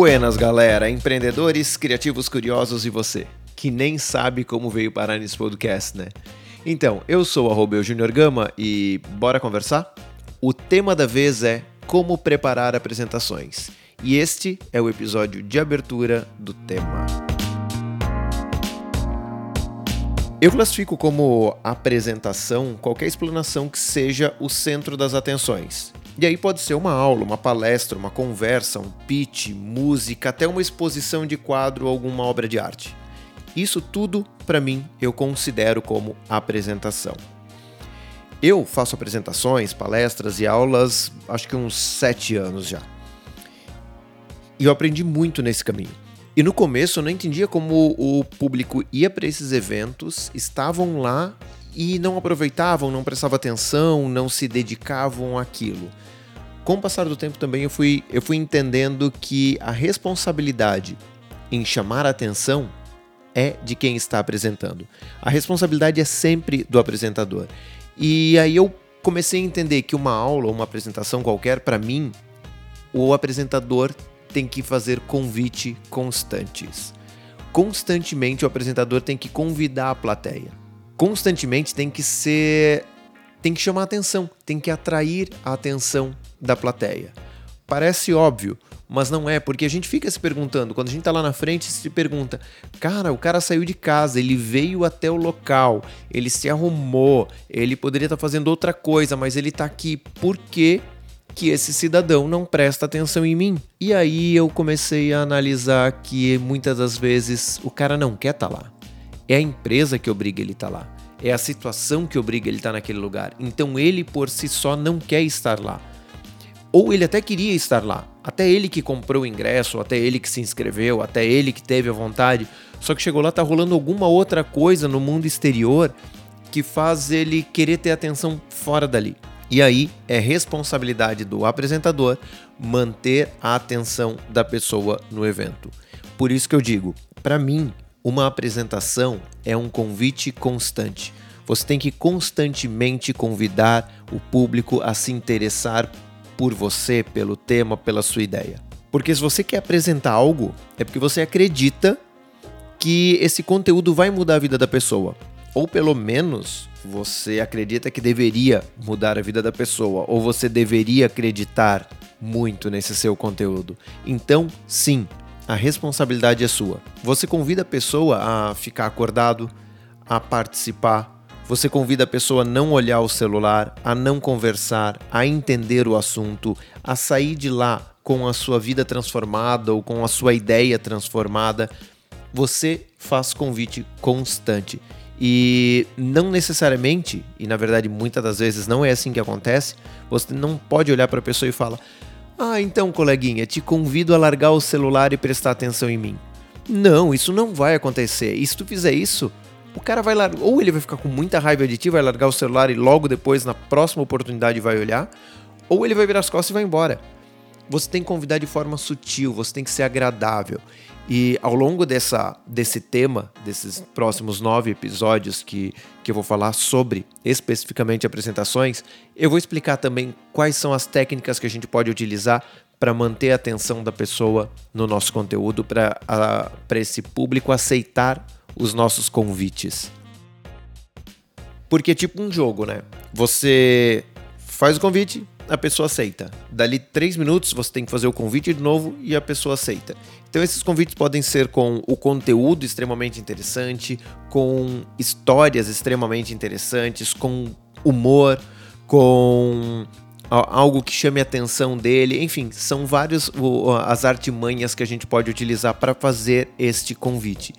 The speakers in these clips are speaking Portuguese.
Buenas, galera, empreendedores, criativos curiosos e você, que nem sabe como veio parar nesse podcast, né? Então, eu sou o Junior Gama e bora conversar? O tema da vez é como preparar apresentações. E este é o episódio de abertura do tema. Eu classifico como apresentação qualquer explanação que seja o centro das atenções. E aí pode ser uma aula, uma palestra, uma conversa, um pitch, música, até uma exposição de quadro ou alguma obra de arte. Isso tudo, para mim, eu considero como apresentação. Eu faço apresentações, palestras e aulas acho que uns sete anos já. E eu aprendi muito nesse caminho. E no começo eu não entendia como o público ia para esses eventos, estavam lá e não aproveitavam, não prestavam atenção, não se dedicavam àquilo com o passar do tempo também eu fui, eu fui entendendo que a responsabilidade em chamar a atenção é de quem está apresentando. A responsabilidade é sempre do apresentador. E aí eu comecei a entender que uma aula, uma apresentação qualquer, para mim, o apresentador tem que fazer convite constantes. Constantemente o apresentador tem que convidar a plateia. Constantemente tem que ser tem que chamar atenção, tem que atrair a atenção da plateia. Parece óbvio, mas não é, porque a gente fica se perguntando, quando a gente tá lá na frente, se pergunta: cara, o cara saiu de casa, ele veio até o local, ele se arrumou, ele poderia estar tá fazendo outra coisa, mas ele tá aqui, por quê? que esse cidadão não presta atenção em mim. E aí eu comecei a analisar que muitas das vezes o cara não quer estar tá lá. É a empresa que obriga ele a estar tá lá. É a situação que obriga ele a estar tá naquele lugar. Então ele por si só não quer estar lá. Ou ele até queria estar lá. Até ele que comprou o ingresso, até ele que se inscreveu, até ele que teve a vontade. Só que chegou lá, tá rolando alguma outra coisa no mundo exterior que faz ele querer ter atenção fora dali. E aí é responsabilidade do apresentador manter a atenção da pessoa no evento. Por isso que eu digo, para mim, uma apresentação é um convite constante. Você tem que constantemente convidar o público a se interessar por você, pelo tema, pela sua ideia. Porque se você quer apresentar algo, é porque você acredita que esse conteúdo vai mudar a vida da pessoa. Ou pelo menos você acredita que deveria mudar a vida da pessoa, ou você deveria acreditar muito nesse seu conteúdo. Então, sim, a responsabilidade é sua. Você convida a pessoa a ficar acordado, a participar, você convida a pessoa a não olhar o celular, a não conversar, a entender o assunto, a sair de lá com a sua vida transformada ou com a sua ideia transformada. Você faz convite constante. E não necessariamente, e na verdade muitas das vezes não é assim que acontece, você não pode olhar para a pessoa e falar: Ah, então, coleguinha, te convido a largar o celular e prestar atenção em mim. Não, isso não vai acontecer. E se tu fizer isso, o cara vai largar, ou ele vai ficar com muita raiva de ti, vai largar o celular e logo depois, na próxima oportunidade, vai olhar, ou ele vai virar as costas e vai embora. Você tem que convidar de forma sutil, você tem que ser agradável. E ao longo dessa, desse tema, desses próximos nove episódios que, que eu vou falar sobre especificamente apresentações, eu vou explicar também quais são as técnicas que a gente pode utilizar para manter a atenção da pessoa no nosso conteúdo, para esse público aceitar os nossos convites. Porque é tipo um jogo, né? Você faz o convite, a pessoa aceita. Dali três minutos você tem que fazer o convite de novo e a pessoa aceita. Então esses convites podem ser com o conteúdo extremamente interessante, com histórias extremamente interessantes, com humor, com algo que chame a atenção dele, enfim, são várias as artimanhas que a gente pode utilizar para fazer este convite.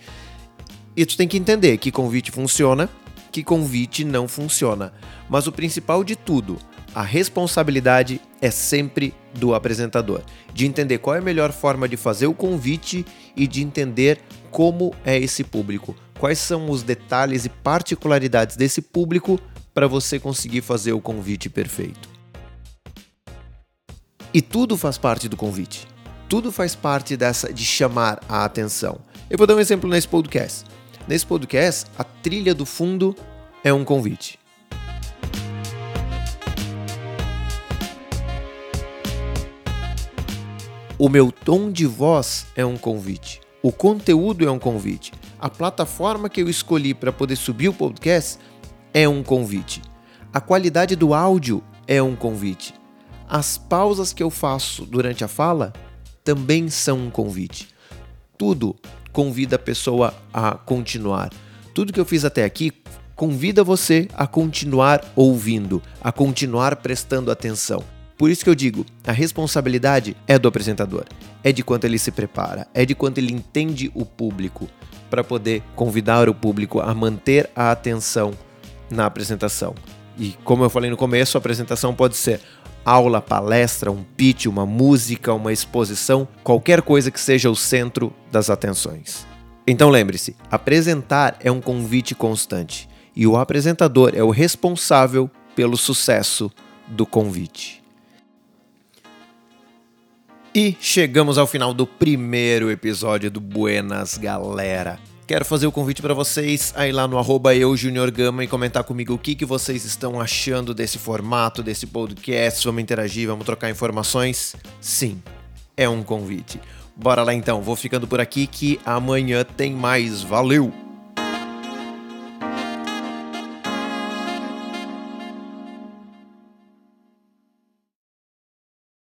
E tu tem que entender que convite funciona, que convite não funciona. Mas o principal de tudo, a responsabilidade é sempre do apresentador, de entender qual é a melhor forma de fazer o convite e de entender como é esse público, quais são os detalhes e particularidades desse público para você conseguir fazer o convite perfeito. E tudo faz parte do convite. Tudo faz parte dessa de chamar a atenção. Eu vou dar um exemplo nesse podcast. Nesse podcast, a trilha do fundo é um convite. O meu tom de voz é um convite. O conteúdo é um convite. A plataforma que eu escolhi para poder subir o podcast é um convite. A qualidade do áudio é um convite. As pausas que eu faço durante a fala também são um convite. Tudo convida a pessoa a continuar. Tudo que eu fiz até aqui convida você a continuar ouvindo, a continuar prestando atenção. Por isso que eu digo, a responsabilidade é do apresentador, é de quanto ele se prepara, é de quanto ele entende o público para poder convidar o público a manter a atenção na apresentação. E como eu falei no começo, a apresentação pode ser aula, palestra, um pitch, uma música, uma exposição, qualquer coisa que seja o centro das atenções. Então lembre-se, apresentar é um convite constante e o apresentador é o responsável pelo sucesso do convite. E chegamos ao final do primeiro episódio do Buenas Galera. Quero fazer o convite para vocês aí lá no arroba e comentar comigo o que, que vocês estão achando desse formato, desse podcast. Vamos interagir, vamos trocar informações? Sim, é um convite. Bora lá então, vou ficando por aqui que amanhã tem mais. Valeu!